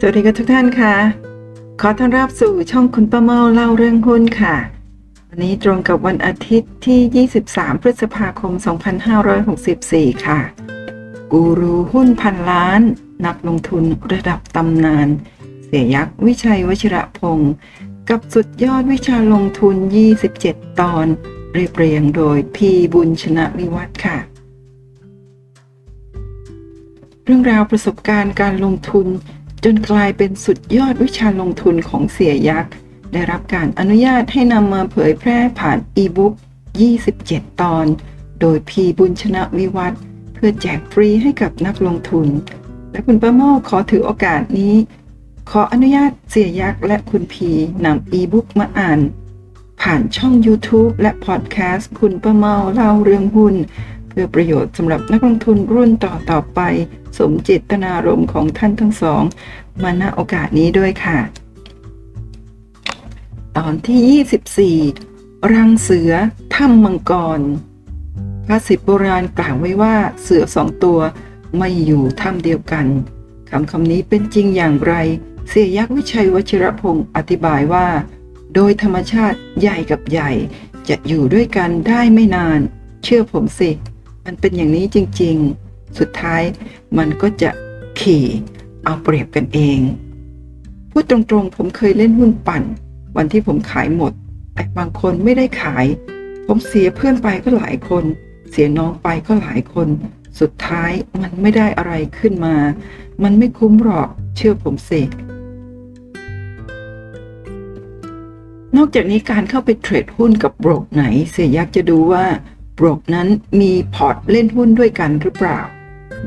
สวัสดีกับทุกท่านค่ะ ขอต้อนรับสู่ช่องคุณป้าเมาเล่าเรื่องหุ้นค่ะ วันนี้ตรงกับวันอาทิตย์ที่ 23 พฤษภาคม 2564 ค่ะ กูรูหุ้นพันล้าน นักลงทุนระดับตำนาน เสียยักษ์วิชัยวชิระพงศ์กับสุดยอดวิชาลงทุน 27 ตอน เรียบเรียงโดยพีบุญชนะวิวัฒน์ค่ะ เรื่องราวประสบการณ์การลงทุน จนกลายเป็นสุดยอดวิชาลงทุนของเสียยักษ์ ได้รับการอนุญาตให้นำมาเผยแพร่ผ่านอีบุ๊ก 27 ตอน โดยพีบุญชนะวิวัฒเพื่อแจกฟรีให้กับนักลงทุน และคุณป้าโมขอถือโอกาสนี้ ขออนุญาตเสียยักษ์และคุณพีนำอีบุ๊กมาอ่าน ผ่านช่อง YouTube และพอดแคสต์คุณป้าเมาเล่าเรื่องหุ้น เพื่อประโยชน์สำหรับนักลงทุนรุ่นต่อต่อไป สมเจตนารมณ์ของท่านทั้งสองมาณโอกาสนี้ด้วยค่ะ ตอนที่ 24 รังเสือถ้ำมังกรภาษิตโบราณกล่าวไว้ว่าเสือสองตัวไม่อยู่ถ้ำเดียวกันคำคำนี้เป็นจริงอย่างไร เสียยักษ์วิชัยวชิรพงศ์อธิบายว่า โดยธรรมชาติใหญ่กับใหญ่ จะอยู่ด้วยกันได้ไม่นาน เชื่อผมสิ มันเป็นอย่างนี้จริงๆ สุดท้ายมันก็จะขี่เอาเปรียบกันเอง พูดตรงๆ ผมเคยเล่นหุ้นปั่น วันที่ผมขายหมด แต่บางคนไม่ได้ขาย ผมเสียเพื่อนไปก็หลายคน เสียน้องไปก็หลายคน สุดท้ายมันไม่ได้อะไรขึ้นมา มันไม่คุ้มหรอกเชื่อผมสินอกจากนี้การเข้าไปเทรดหุ้นกับโบรกไหน เสียยักจะดูว่า บรกนั้นมีพอร์ตเล่นหุ้นด้วยกันหรือเปล่า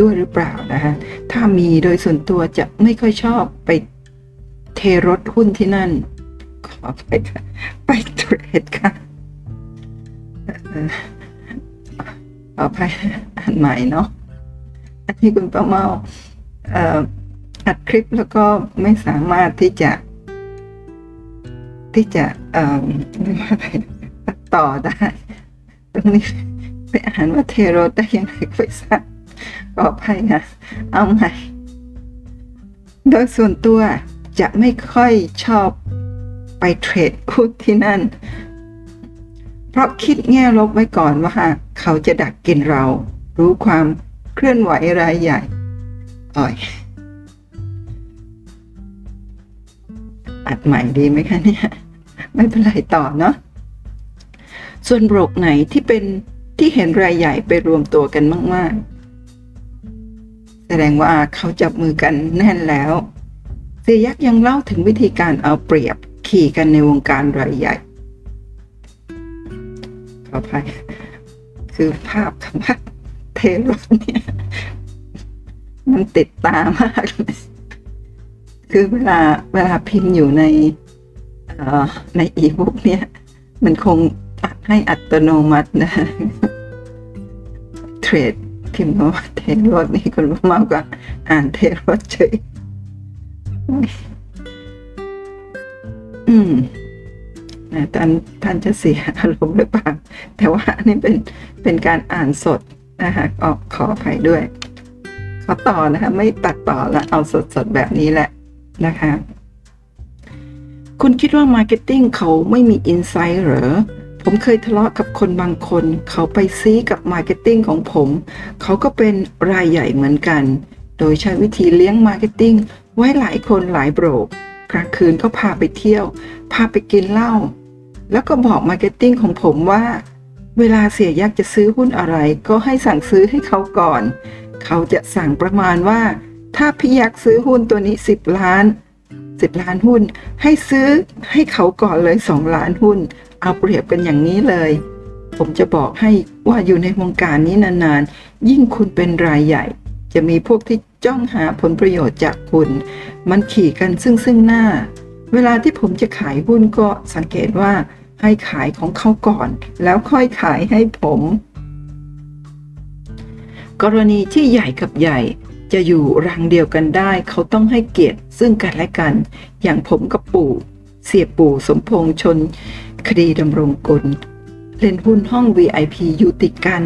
ด้วยหรือเปล่านะคะถ้ามีโดยส่วนตัวจะไม่ค่อยชอบไปเทรถหุ้นที่นั่น ขอไปค่ะไปเทรดค่ะเอ่อขอไปอ่านใหม่เนาะอันนี้คุณป้าเมาเอ่ออัดคลิปแล้วก็ไม่สามารถที่จะ ที่จะเอ่อตัดต่อได้ ตรงนี้ไปอ่านว่าเทโรได้ยังไงไม่ทราบขออภัยนะ เอาใหม่โดยส่วนตัวจะไม่ค่อยชอบไปเทรดหุ้นที่นั่น เพราะคิดแง่ลบไว้ก่อนว่า เขาจะดักกินเรา รู้ความเคลื่อนไหวรายใหญ่อ่อยอัดใหม่ดีไหมคะเนี่ย ไม่เป็นไรต่อเนาะ ส่วนโบรกไหนที่เป็นที่เห็นรายใหญ่ไปรวมตัวกันมาก ๆ แสดงว่าเขาจับมือกันแน่นแล้ว เสียยักษ์ยังเล่าถึงวิธีการเอาเปรียบขี่กันในวงการรายใหญ่ ขออภัยคือภาพคำว่าเทรถเนี่ย มันติดตามากเลยคือเวลาเวลาพิมพ์อยู่ในในอีบุ๊กเนี่ย มันคง อัดให้อัตโนมัตินะเทรดพิมพ์มาว่าเทรถนี่คนมากกว่า อ่านเทรถเฉยอืมนะท่านท่านจะเสียอารมณ์หรือเปล่า แต่ว่าอันนี้เป็นเป็นการอ่านสดนะคะออกขออภัยด้วย ขอต่อนะคะ ไม่ตัดต่อแล้วเอาสดๆแบบนี้แหละนะคะ คุณคิดว่า marketing เขาไม่มี inside หรอ ผมเคยทะเลาะกับคนบางคน เขาไปซี้กับ marketing ของผม เขาก็เป็นรายใหญ่เหมือนกัน โดยใช้วิธีเลี้ยง marketingไว้หลายคนหลายโบรกกลางคืนก็พาไปเที่ยว พาไปกินเหล้าแล้วก็บอก marketing ของผมว่า เวลาเสี่ยยักษ์จะซื้อหุ้นอะไร ก็ให้สั่งซื้อให้เขาก่อน เขาจะสั่งประมาณว่า ถ้าพี่ยักษ์ซื้อหุ้นตัวนี้ 10 ล้าน 10 ล้านหุ้น ให้ซื้อให้เขาก่อนเลย 2 ล้านหุ้น เอาเปรียบกันอย่างนี้เลย ผมจะบอกให้ว่าอยู่ในวงการนี้นานๆ ยิ่งคุณเป็นรายใหญ่ จะมีพวกที่จ้องหาผลประโยชน์จากคุณ มันขี่กันซึ่งซึ่งหน้า เวลาที่ผมจะขายหุ้นก็สังเกตว่าให้ขายของเขาก่อน แล้วค่อยขายให้ผม กรณีที่ใหญ่กับใหญ่จะอยู่รังเดียวกันได้ เขาต้องให้เกียรติซึ่งกันและกัน อย่างผมกับปู่ เสียปู่สมพงษ์ชน คดีดำรงกุลเล่นหุ้นห้อง VIP อยู่ติดกัน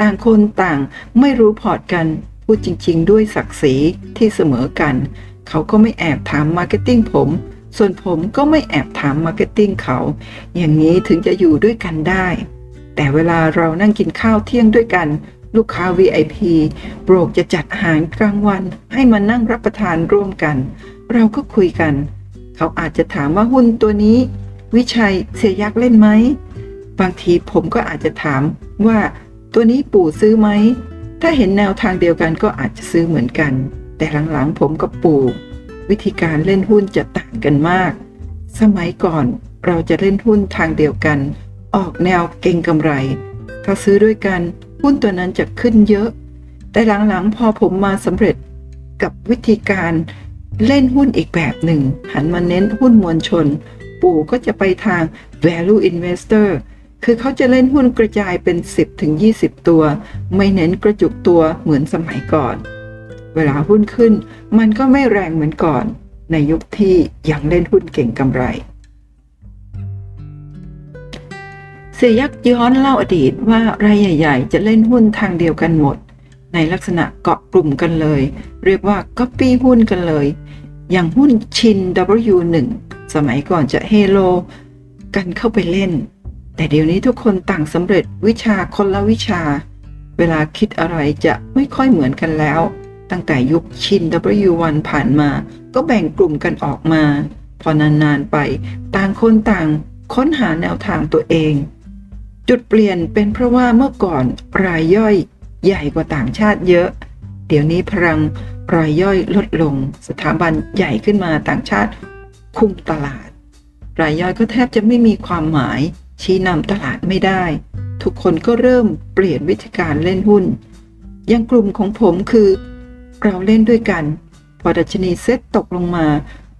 ต่างคนต่างไม่รู้พอร์ตกัน พูดจริง ๆ ด้วยศักดิ์ศรีที่เสมอกัน เขาก็ไม่แอบถาม marketing ผม ส่วนผมก็ไม่แอบถาม marketing เขา อย่างนี้ถึงจะอยู่ด้วยกันได้ แต่เวลาเรานั่งกินข้าวเที่ยงด้วยกัน ลูกค้า VIP โบรกจะจัดอาหารกลางวัน ให้มานั่งรับประทานร่วมกัน เราก็คุยกัน เขาอาจจะถามว่าหุ้นตัวนี้ วิชัยเสี่ยยักษ์เล่นไหม บางทีผมก็อาจจะถามว่าตัวนี้ปู่ซื้อไหม ถ้าเห็นแนวทางเดียวกันก็อาจจะซื้อเหมือนกัน แต่หลังๆผมกับปู่ วิธีการเล่นหุ้นจะต่างกันมาก สมัยก่อนเราจะเล่นหุ้นทางเดียวกัน ออกแนวเก่งกำไร ถ้าซื้อด้วยกันหุ้นตัวนั้นจะขึ้นเยอะ แต่หลังๆพอผมมาสำเร็จกับวิธีการเล่นหุ้นอีกแบบหนึ่งหันมาเน้นหุ้นมวลชน ปู่ก็จะไปทาง value investor คือเขาจะเล่นหุ้นกระจายเป็น 10ถึง20 ตัว ไม่เน้นกระจุกตัวเหมือนสมัยก่อน เวลาหุ้นขึ้น มันก็ไม่แรงเหมือนก่อน ในยุคที่ยังเล่นหุ้นเก่งกำไรเสียยักษ์ย้อนเล่าอดีตว่ารายใหญ่ ๆ จะเล่นหุ้นทางเดียวกันหมด ในลักษณะเกาะกลุ่มกันเลย เรียกว่าก๊อปปี้หุ้นกันเลย อย่างหุ้นชิน W1 สมัยก่อนจะเฮโลกันเข้าไปเล่น แต่เดี๋ยวนี้ทุกคนต่างสำเร็จวิชาคนละวิชา เวลาคิดอะไรจะไม่ค่อยเหมือนกันแล้ว ตั้งแต่ยุคชิน W1 ผ่านมา ก็แบ่งกลุ่มกันออกมา พอนานๆไปต่างคนต่างค้นหาแนวทางตัวเอง จุดเปลี่ยนเป็นเพราะว่าเมื่อก่อนรายย่อยใหญ่กว่าต่างชาติเยอะ เดี๋ยวนี้พลังรายย่อยลดลง สถาบันใหญ่ขึ้นมาต่างชาติคุมตลาด รายย่อยก็แทบจะไม่มีความหมาย ชี้นำตลาดไม่ได้ ทุกคนก็เริ่มเปลี่ยนวิธีการเล่นหุ้นอยังกลุ่มของผมคือ เราเล่นด้วยกัน พอดัชนีเซ็ตตกลงมา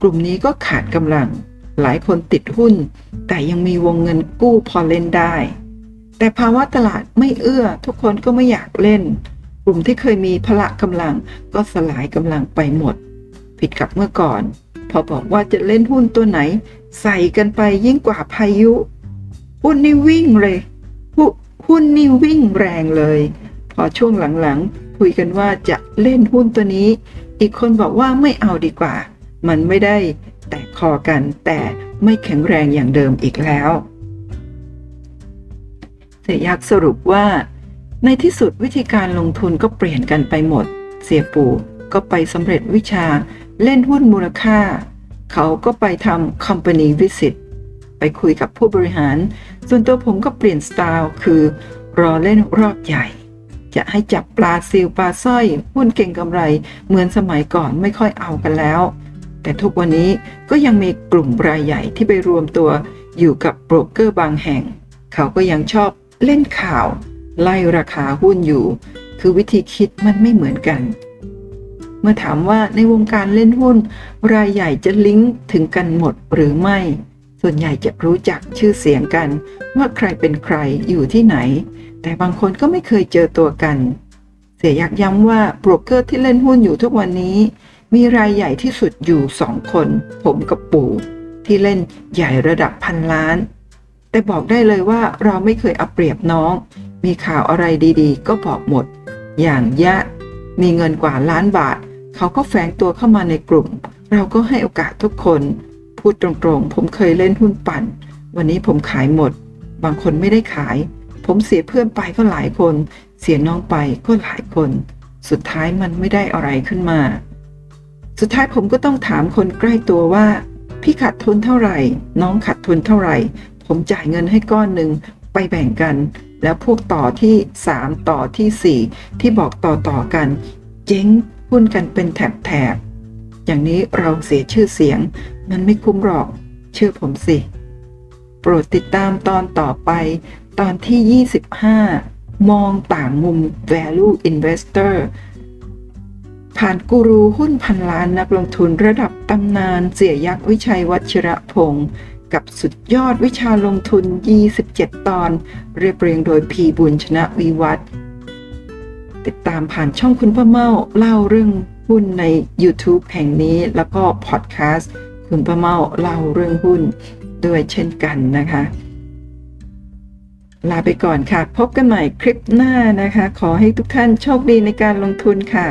กลุ่มนี้ก็ขาดกำลัง หลายคนติดหุ้น แต่ยังมีวงเงินกู้พอเล่นได้ แต่ภาวะตลาดไม่เอื้อ ทุกคนก็ไม่อยากเล่น กลุ่มที่เคยมีพละกำลังก็สลายกำลังไปหมด ผิดกับเมื่อก่อน พอบอกว่าจะเล่นหุ้นตัวไหน ใส่กันไปยิ่งกว่าพายุ หุ้นนี่วิ่งเลยหุหุ้นนี่วิ่งแรงเลย พอช่วงหลังๆ คุยกันว่าจะเล่นหุ้นตัวนี้ อีกคนบอกว่าไม่เอาดีกว่า มันไม่ได้แตกคอกันแต่ไม่แข็งแรงอย่างเดิมอีกแล้วเสียยักสรุปว่า ในที่สุดวิธีการลงทุนก็เปลี่ยนกันไปหมด เสียปู่ก็ไปสำเร็จวิชาเล่นหุ้นมูลค่า เขาก็ไปทำ company visit ไปคุยกับผู้บริหาร ส่วนตัวผมก็เปลี่ยนสไตล์คือรอเล่นรอบใหญ่ จะให้จับปลาซิลปลาสร้อย หุ้นเก่งกำไร เหมือนสมัยก่อนไม่ค่อยเอากันแล้ว แต่ทุกวันนี้ก็ยังมีกลุ่มรายใหญ่ที่ไปรวมตัวอยู่กับโบรกเกอร์บางแห่ง เขาก็ยังชอบเล่นข่าว ไล่ราคาหุ้นอยู่ คือวิธีคิดมันไม่เหมือนกัน เมื่อถามว่าในวงการเล่นหุ้น รายใหญ่จะลิงก์ถึงกันหมดหรือไม่ ส่วนใหญ่จะรู้จักชื่อเสียงกัน ว่าใครเป็นใครอยู่ที่ไหน แต่บางคนก็ไม่เคยเจอตัวกัน เสียยักย้ำว่าโบรกเกอร์ที่เล่นหุ้นอยู่ทุกวันนี้ มีรายใหญ่ที่สุดอยู่สองคน ผมกับปู่ ที่เล่นใหญ่ระดับพันล้านแต่บอกได้เลยว่าเราไม่เคยเอาเปรียบน้อง มีข่าวอะไรดีๆ ก็บอกหมด อย่างยะ มีเงินกว่าล้านบาท เขาก็แฝงตัวเข้ามาในกลุ่ม เราก็ให้โอกาสทุกคน พูดตรงๆ ผมเคยเล่นหุ้นปั่น วันนี้ผมขายหมด บางคนไม่ได้ขาย ผมเสียเพื่อนไปก็หลายคน เสียน้องไปก็หลายคน สุดท้ายมันไม่ได้อะไรขึ้นมา สุดท้ายผมก็ต้องถามคนใกล้ตัวว่า พี่ขาดทุนเท่าไหร่ น้องขาดทุนเท่าไหร่ ผมจ่ายเงินให้ก้อนหนึ่งไปแบ่งกัน แล้วพวกต่อที่ 3 ต่อที่ 4 ที่บอกต่อต่อกัน เจ๊งหุ้นกันเป็นแถบๆอย่างนี้เราเสียชื่อเสียง มันไม่คุ้มหรอก เชื่อผมสิ โปรดติดตามตอนต่อไป ตอนที่ 25 มองต่างมุม value investor ผ่านกูรูหุ้นพันล้านนักลงทุนระดับตำนานเสียยักษ์วิชัยวัชระพงศ์ กับสุดยอดวิชาลงทุน 27 ตอน เรียบเรียงโดยพีบุญชนะวิวัฒน์ติดตามผ่านช่องคุณพ่อเมาเล่าเรื่องหุ้นใน YouTube แห่งนี้แล้วก็พอดแคสต์คุณพ่อเมาเล่าเรื่องหุ้นด้วยเช่นกันนะคะ ลาไปก่อนค่ะ พบกันใหม่คลิปหน้านะคะ ขอให้ทุกท่านโชคดีในการลงทุนค่ะ